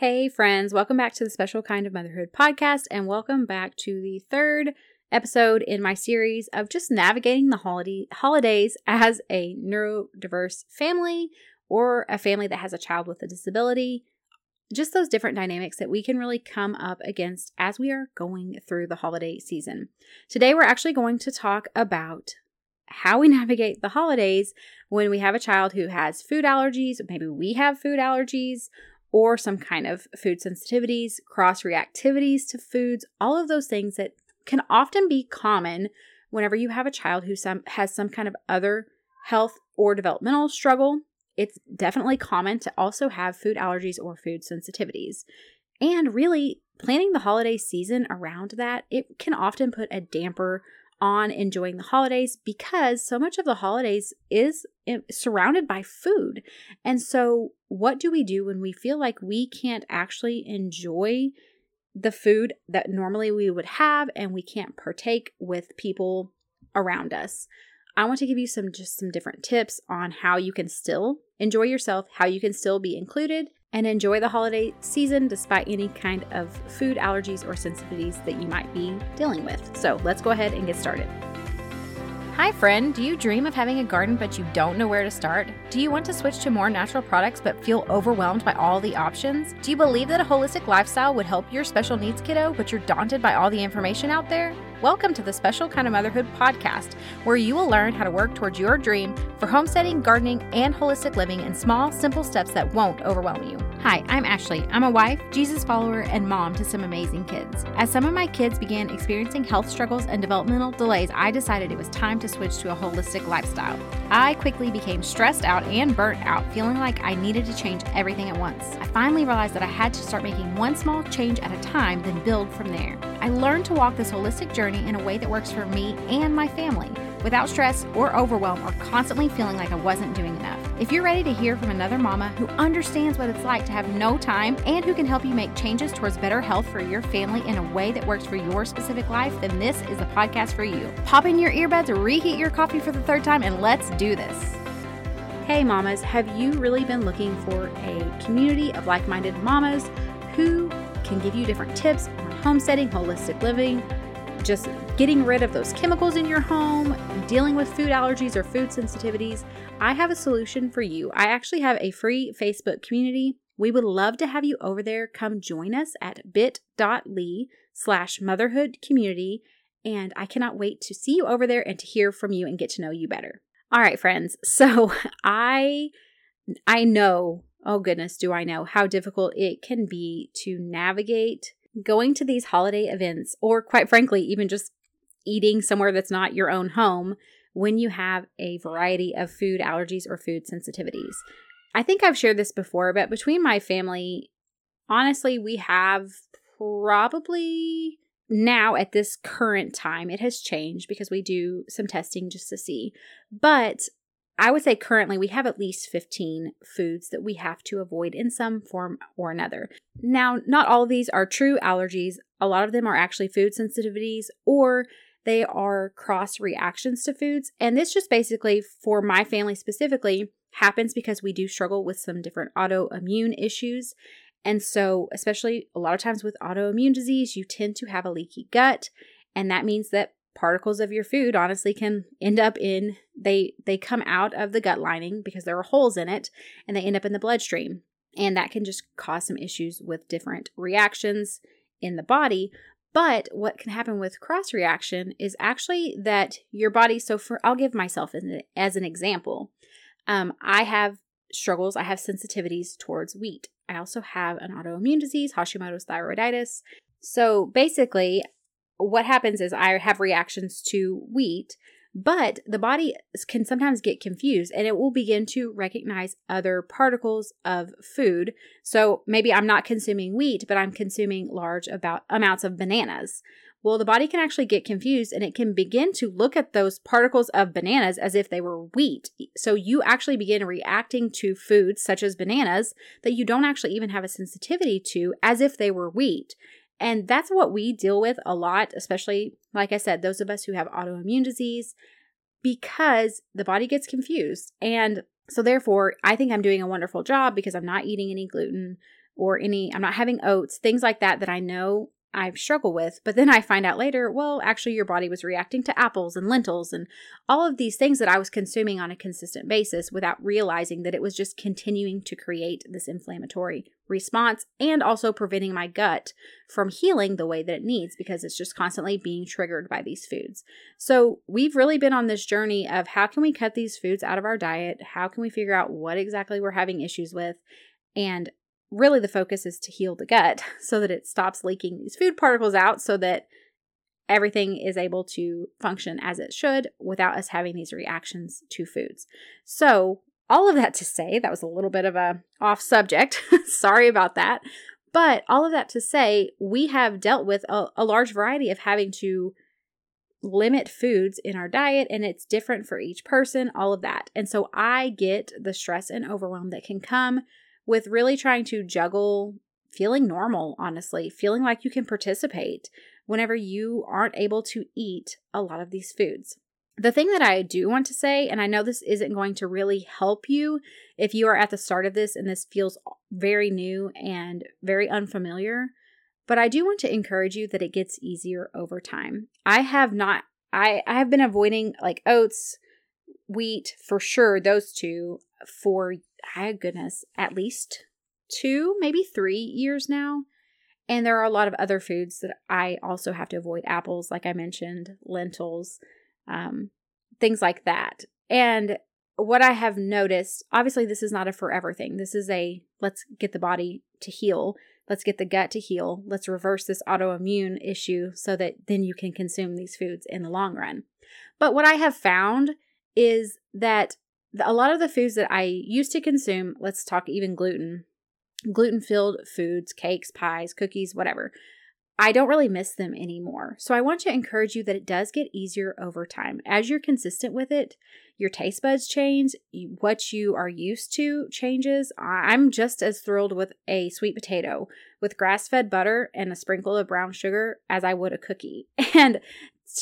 Hey, friends, welcome back to the Special Kind of Motherhood podcast, and welcome back to the third episode in my series of just navigating the holiday, holidays as a neurodiverse family or a family that has a child with a disability. Just those different dynamics that we can really come up against as we are going through the holiday season. Today, we're actually going to talk about how we navigate the holidays when we have a child who has food allergies, maybe we have food allergies, or some kind of food sensitivities, cross reactivities to foods, all of those things that can often be common whenever you have a child who some, has some kind of other health or developmental struggle. It's definitely common to also have food allergies or food sensitivities. And really, planning the holiday season around that, it can often put a damper on enjoying the holidays because so much of the holidays is surrounded by food. And so, what do we do when we feel like we can't actually enjoy the food that normally we would have and we can't partake with people around us? I want to give you some just some different tips on how you can still enjoy yourself, how you can still be included, and enjoy the holiday season despite any kind of food allergies or sensitivities that you might be dealing with. So let's go ahead and get started. Hi, friend. Do you dream of having a garden but you don't know where to start? Do you want to switch to more natural products but feel overwhelmed by all the options? Do you believe that a holistic lifestyle would help your special needs kiddo but you're daunted by all the information out there? Welcome to the Special Kind of Motherhood podcast, where you will learn how to work towards your dream for homesteading, gardening, and holistic living in small, simple steps that won't overwhelm you. Hi, I'm Ashley. I'm a wife, Jesus follower, and mom to some amazing kids. As some of my kids began experiencing health struggles and developmental delays, I decided it was time to switch to a holistic lifestyle. I quickly became stressed out and burnt out, feeling like I needed to change everything at once. I finally realized that I had to start making one small change at a time, then build from there. I learned to walk this holistic journey in a way that works for me and my family without stress or overwhelm or constantly feeling like I wasn't doing enough. If you're ready to hear from another mama who understands what it's like to have no time and who can help you make changes towards better health for your family in a way that works for your specific life, then this is the podcast for you. Pop in your earbuds, reheat your coffee for the third time, and let's do this. Hey, mamas, have you really been looking for a community of like minded mamas who can give you different tips on homesteading, holistic living? Just getting rid of those chemicals in your home, dealing with food allergies or food sensitivities, I have a solution for you. I actually have a free Facebook community. We would love to have you over there. Come join us at bit.ly slash motherhood community. And I cannot wait to see you over there and to hear from you and get to know you better. All right, friends. So I I know, oh goodness, do I know how difficult it can be to navigate going to these holiday events, or quite frankly, even just eating somewhere that's not your own home when you have a variety of food allergies or food sensitivities. I think I've shared this before, but between my family, honestly, we have probably now at this current time, it has changed because we do some testing just to see. But I would say currently we have at least 15 foods that we have to avoid in some form or another. Now, not all of these are true allergies. A lot of them are actually food sensitivities or they are cross reactions to foods. And this just basically, for my family specifically, happens because we do struggle with some different autoimmune issues. And so, especially a lot of times with autoimmune disease, you tend to have a leaky gut. And that means that particles of your food honestly can end up in they they come out of the gut lining because there are holes in it and they end up in the bloodstream. And that can just cause some issues with different reactions in the body. But what can happen with cross reaction is actually that your body so for i'll give myself as an, as an example. Um, i have struggles i have sensitivities towards wheat. I also have an autoimmune disease hashimoto's thyroiditis. So basically what happens is I have reactions to wheat, but the body can sometimes get confused and it will begin to recognize other particles of food. So maybe I'm not consuming wheat, but I'm consuming large about amounts of bananas. Well, the body can actually get confused and it can begin to look at those particles of bananas as if they were wheat. So you actually begin reacting to foods such as bananas that you don't actually even have a sensitivity to as if they were wheat. And that's what we deal with a lot, especially, like I said, those of us who have autoimmune disease, because the body gets confused. And so, therefore, I think I'm doing a wonderful job because I'm not eating any gluten or any, I'm not having oats, things like that that I know I struggle with. But then I find out later, well, actually, your body was reacting to apples and lentils and all of these things that I was consuming on a consistent basis without realizing that it was just continuing to create this inflammatory response and also preventing my gut from healing the way that it needs because it's just constantly being triggered by these foods. So, we've really been on this journey of how can we cut these foods out of our diet? How can we figure out what exactly we're having issues with? And really the focus is to heal the gut so that it stops leaking these food particles out so that everything is able to function as it should without us having these reactions to foods. So, all of that to say, that was a little bit of a off subject. Sorry about that. But all of that to say, we have dealt with a, a large variety of having to limit foods in our diet and it's different for each person, all of that. And so I get the stress and overwhelm that can come with really trying to juggle feeling normal, honestly, feeling like you can participate whenever you aren't able to eat a lot of these foods. The thing that I do want to say, and I know this isn't going to really help you if you are at the start of this and this feels very new and very unfamiliar, but I do want to encourage you that it gets easier over time. I have not I I have been avoiding like oats, wheat for sure, those two for my goodness, at least two, maybe three years now. And there are a lot of other foods that I also have to avoid apples, like I mentioned, lentils, um, things like that. And what I have noticed, obviously, this is not a forever thing. This is a let's get the body to heal. Let's get the gut to heal. Let's reverse this autoimmune issue so that then you can consume these foods in the long run. But what I have found is that a lot of the foods that I used to consume, let's talk even gluten, gluten filled foods, cakes, pies, cookies, whatever. I don't really miss them anymore. So I want to encourage you that it does get easier over time. As you're consistent with it, your taste buds change, what you are used to changes. I'm just as thrilled with a sweet potato with grass fed butter and a sprinkle of brown sugar as I would a cookie. And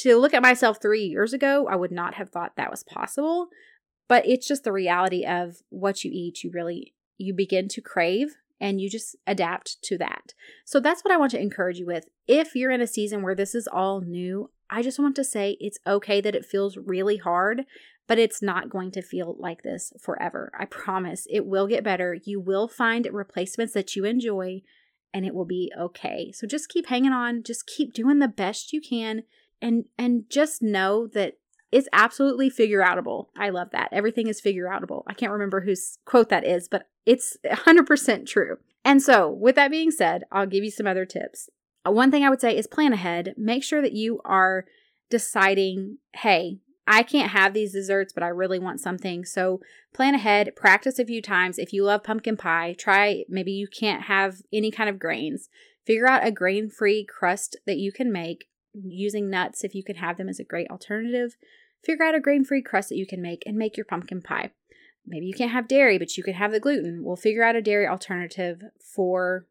to look at myself three years ago, I would not have thought that was possible. But it's just the reality of what you eat, you really you begin to crave and you just adapt to that. So that's what I want to encourage you with. If you're in a season where this is all new, I just want to say it's okay that it feels really hard, but it's not going to feel like this forever. I promise it will get better. You will find replacements that you enjoy and it will be okay. So just keep hanging on, just keep doing the best you can and and just know that it's absolutely figure outable. I love that. Everything is figure outable. I can't remember whose quote that is, but it's 100% true. And so, with that being said, I'll give you some other tips. Uh, one thing I would say is plan ahead. Make sure that you are deciding, hey, I can't have these desserts, but I really want something. So plan ahead, practice a few times. If you love pumpkin pie, try maybe you can't have any kind of grains. Figure out a grain free crust that you can make using nuts if you can have them as a great alternative. Figure out a grain free crust that you can make and make your pumpkin pie. Maybe you can't have dairy, but you can have the gluten. We'll figure out a dairy alternative for,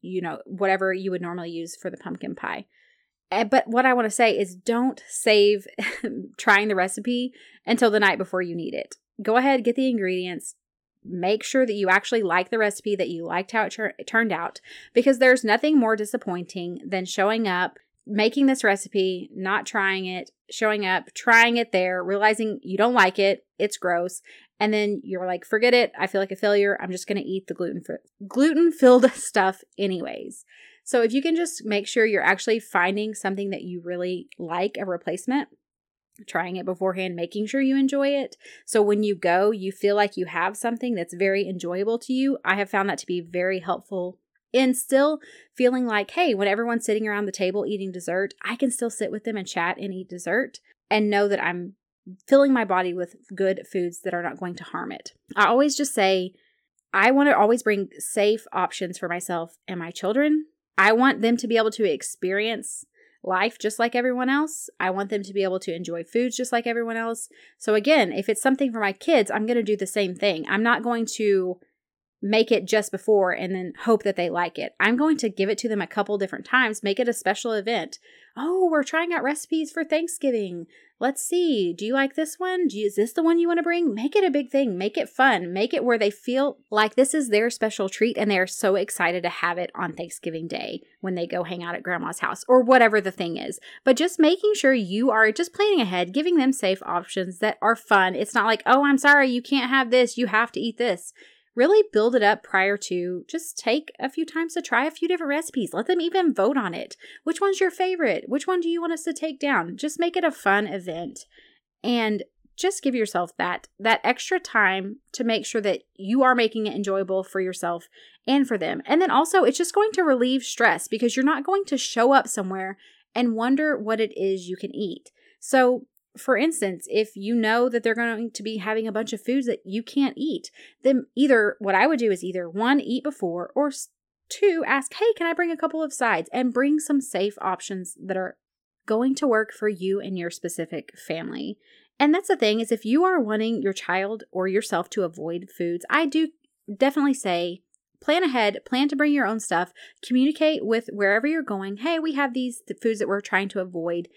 you know, whatever you would normally use for the pumpkin pie. Eh, but what I want to say is don't save trying the recipe until the night before you need it. Go ahead, get the ingredients, make sure that you actually like the recipe, that you liked how it, it, turned out, because there's nothing more disappointing than showing up making this recipe, not trying it, showing up, trying it there, realizing you don't like it, it's gross, and then you're like, forget it, I feel like a failure. I'm just going to eat the gluten gluten filled stuff anyways. So if you can just make sure you're actually finding something that you really like a replacement, trying it beforehand, making sure you enjoy it. So when you go, you feel like you have something that's very enjoyable to you. I have found that to be very helpful and still feeling like, hey, when everyone's sitting around the table eating dessert, I can still sit with them and chat and eat dessert and know that I'm filling my body with good foods that are not going to harm it. I always just say, I want to always bring safe options for myself and my children. I want them to be able to experience life just like everyone else. I want them to be able to enjoy foods just like everyone else. So, again, if it's something for my kids, I'm going to do the same thing. I'm not going to make it just before and then hope that they like it. I'm going to give it to them a couple different times, make it a special event. Oh, we're trying out recipes for Thanksgiving. Let's see. Do you like this one? You, is this the one you want to bring? Make it a big thing. Make it fun. Make it where they feel like this is their special treat and they are so excited to have it on Thanksgiving Day when they go hang out at grandma's house or whatever the thing is. But just making sure you are just planning ahead, giving them safe options that are fun. It's not like, oh, I'm sorry, you can't have this. You have to eat this really build it up prior to just take a few times to try a few different recipes. Let them even vote on it. Which one's your favorite? Which one do you want us to take down? Just make it a fun event. And just give yourself that that extra time to make sure that you are making it enjoyable for yourself and for them. And then also it's just going to relieve stress because you're not going to show up somewhere and wonder what it is you can eat. So for instance, if you know that they're going to be having a bunch of foods that you can't eat, then either what I would do is either one, eat before, or two, ask, hey, can I bring a couple of sides and bring some safe options that are going to work for you and your specific family. And that's the thing is if you are wanting your child or yourself to avoid foods, I do definitely say plan ahead, plan to bring your own stuff, communicate with wherever you're going. Hey, we have these foods that we're trying to avoid.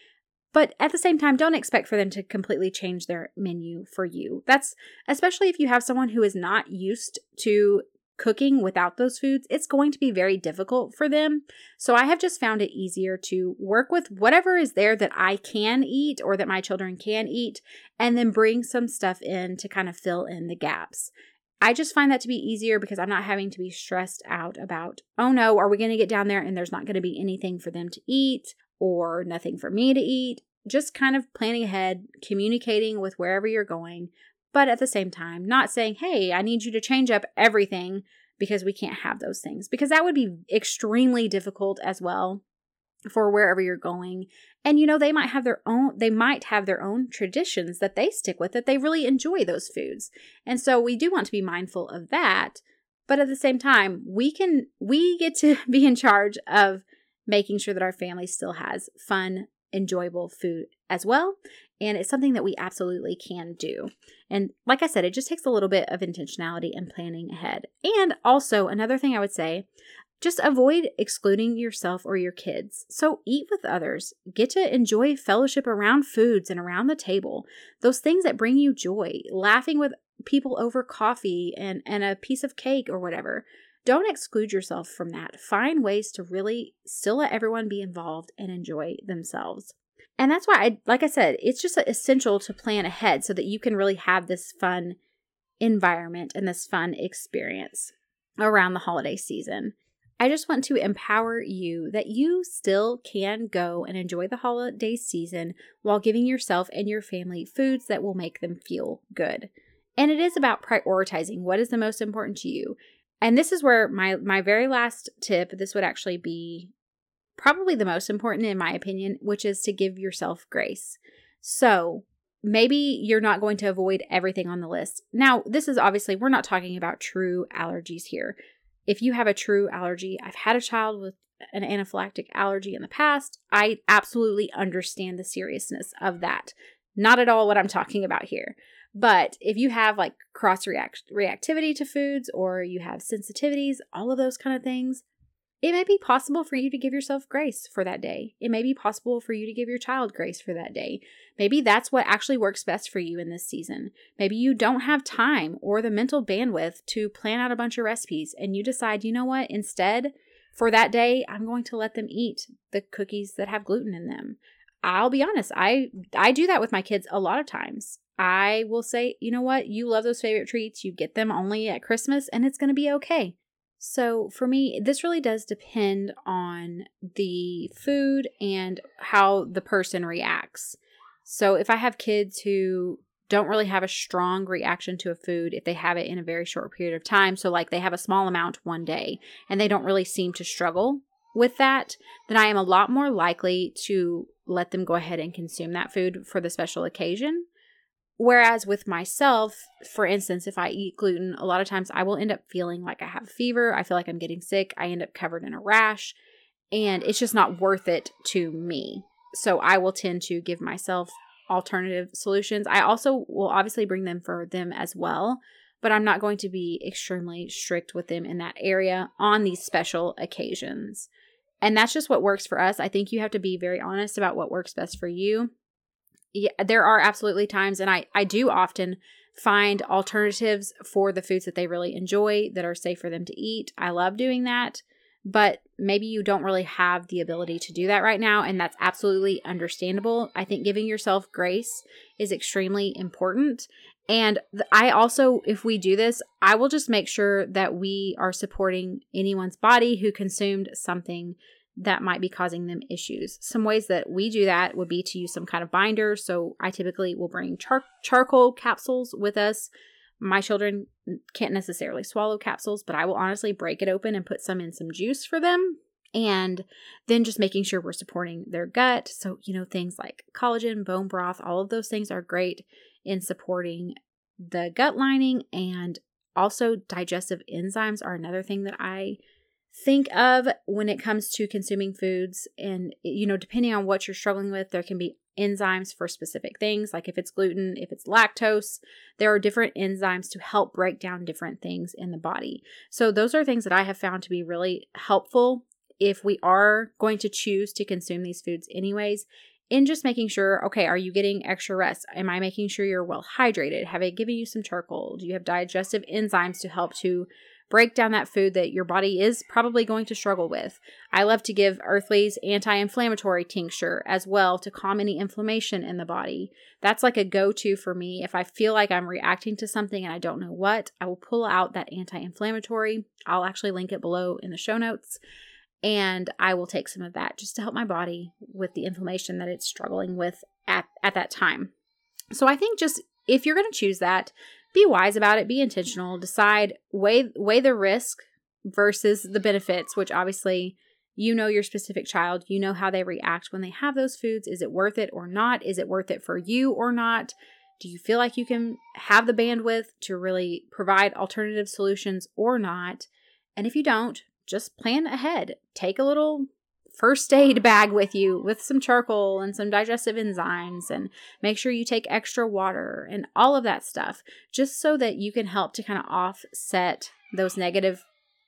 But at the same time, don't expect for them to completely change their menu for you. That's especially if you have someone who is not used to cooking without those foods, it's going to be very difficult for them. So I have just found it easier to work with whatever is there that I can eat or that my children can eat, and then bring some stuff in to kind of fill in the gaps. I just find that to be easier because I'm not having to be stressed out about, oh no, are we going to get down there and there's not going to be anything for them to eat or nothing for me to eat? just kind of planning ahead, communicating with wherever you're going, but at the same time, not saying, hey, I need you to change up everything because we can't have those things, because that would be extremely difficult as well for wherever you're going. And you know, they might have their own they might have their own traditions that they stick with that they really enjoy those foods. And so we do want to be mindful of that, but at the same time, we can we get to be in charge of making sure that our family still has fun, enjoyable food as well. And it's something that we absolutely can do. And like I said, it just takes a little bit of intentionality and planning ahead. And also, another thing I would say just avoid excluding yourself or your kids. So eat with others. Get to enjoy fellowship around foods and around the table. Those things that bring you joy, laughing with people over coffee and, and a piece of cake or whatever. Don't exclude yourself from that. Find ways to really still let everyone be involved and enjoy themselves. And that's why I like I said, it's just essential to plan ahead so that you can really have this fun environment and this fun experience around the holiday season. I just want to empower you that you still can go and enjoy the holiday season while giving yourself and your family foods that will make them feel good. And it is about prioritizing what is the most important to you and this is where my my very last tip this would actually be probably the most important in my opinion which is to give yourself grace. So maybe you're not going to avoid everything on the list. Now this is obviously we're not talking about true allergies here. If you have a true allergy i've had a child with an anaphylactic allergy in the past i absolutely understand the seriousness of that not at all what i'm talking about here but if you have like cross react reactivity to foods or you have sensitivities, all of those kind of things, it may be possible for you to give yourself grace for that day. It may be possible for you to give your child grace for that day. Maybe that's what actually works best for you in this season. Maybe you don't have time or the mental bandwidth to plan out a bunch of recipes and you decide, you know what, instead, for that day, I'm going to let them eat the cookies that have gluten in them. I'll be honest, I I do that with my kids a lot of times. I will say, you know what? You love those favorite treats. You get them only at Christmas and it's going to be okay. So for me, this really does depend on the food and how the person reacts. So if I have kids who don't really have a strong reaction to a food if they have it in a very short period of time, so like they have a small amount one day and they don't really seem to struggle with that, then I am a lot more likely to let them go ahead and consume that food for the special occasion. Whereas with myself, for instance, if I eat gluten, a lot of times I will end up feeling like I have fever. I feel like I'm getting sick. I end up covered in a rash, and it's just not worth it to me. So I will tend to give myself alternative solutions. I also will obviously bring them for them as well, but I'm not going to be extremely strict with them in that area on these special occasions. And that's just what works for us. I think you have to be very honest about what works best for you. Yeah, there are absolutely times, and I, I do often find alternatives for the foods that they really enjoy that are safe for them to eat. I love doing that, but maybe you don't really have the ability to do that right now, and that's absolutely understandable. I think giving yourself grace is extremely important. And I also, if we do this, I will just make sure that we are supporting anyone's body who consumed something that might be causing them issues. Some ways that we do that would be to use some kind of binder. So I typically will bring char- charcoal capsules with us. My children can't necessarily swallow capsules, but I will honestly break it open and put some in some juice for them. And then just making sure we're supporting their gut. So, you know, things like collagen, bone broth, all of those things are great in supporting the gut lining. And also, digestive enzymes are another thing that I think of when it comes to consuming foods. And, you know, depending on what you're struggling with, there can be enzymes for specific things, like if it's gluten, if it's lactose, there are different enzymes to help break down different things in the body. So, those are things that I have found to be really helpful if we are going to choose to consume these foods, anyways. In just making sure, okay, are you getting extra rest? Am I making sure you're well hydrated? Have I given you some charcoal? Do you have digestive enzymes to help to break down that food that your body is probably going to struggle with. I love to give Earthley's anti inflammatory tincture as well to calm any inflammation in the body. That's like a go to for me. If I feel like I'm reacting to something and I don't know what, I will pull out that anti inflammatory. I'll actually link it below in the show notes. And I will take some of that just to help my body with the inflammation that it's struggling with at, at that time. So I think just if you're going to choose that, be wise about it, be intentional, decide weigh weigh the risk versus the benefits, which obviously you know your specific child, you know how they react when they have those foods. Is it worth it or not? Is it worth it for you or not? Do you feel like you can have the bandwidth to really provide alternative solutions or not? And if you don't, just plan ahead. Take a little first aid bag with you with some charcoal and some digestive enzymes and make sure you take extra water and all of that stuff just so that you can help to kind of offset those negative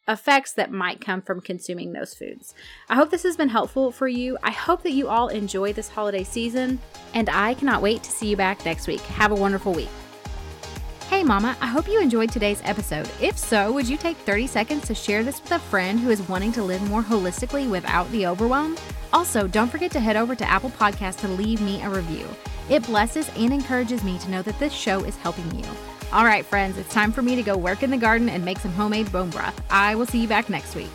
effects that might come from consuming those foods. I hope this has been helpful for you. I hope that you all enjoy this holiday season and I cannot wait to see you back next week. Have a wonderful week. Hey, Mama, I hope you enjoyed today's episode. If so, would you take 30 seconds to share this with a friend who is wanting to live more holistically without the overwhelm? Also, don't forget to head over to Apple Podcasts to leave me a review. It blesses and encourages me to know that this show is helping you. All right, friends, it's time for me to go work in the garden and make some homemade bone broth. I will see you back next week.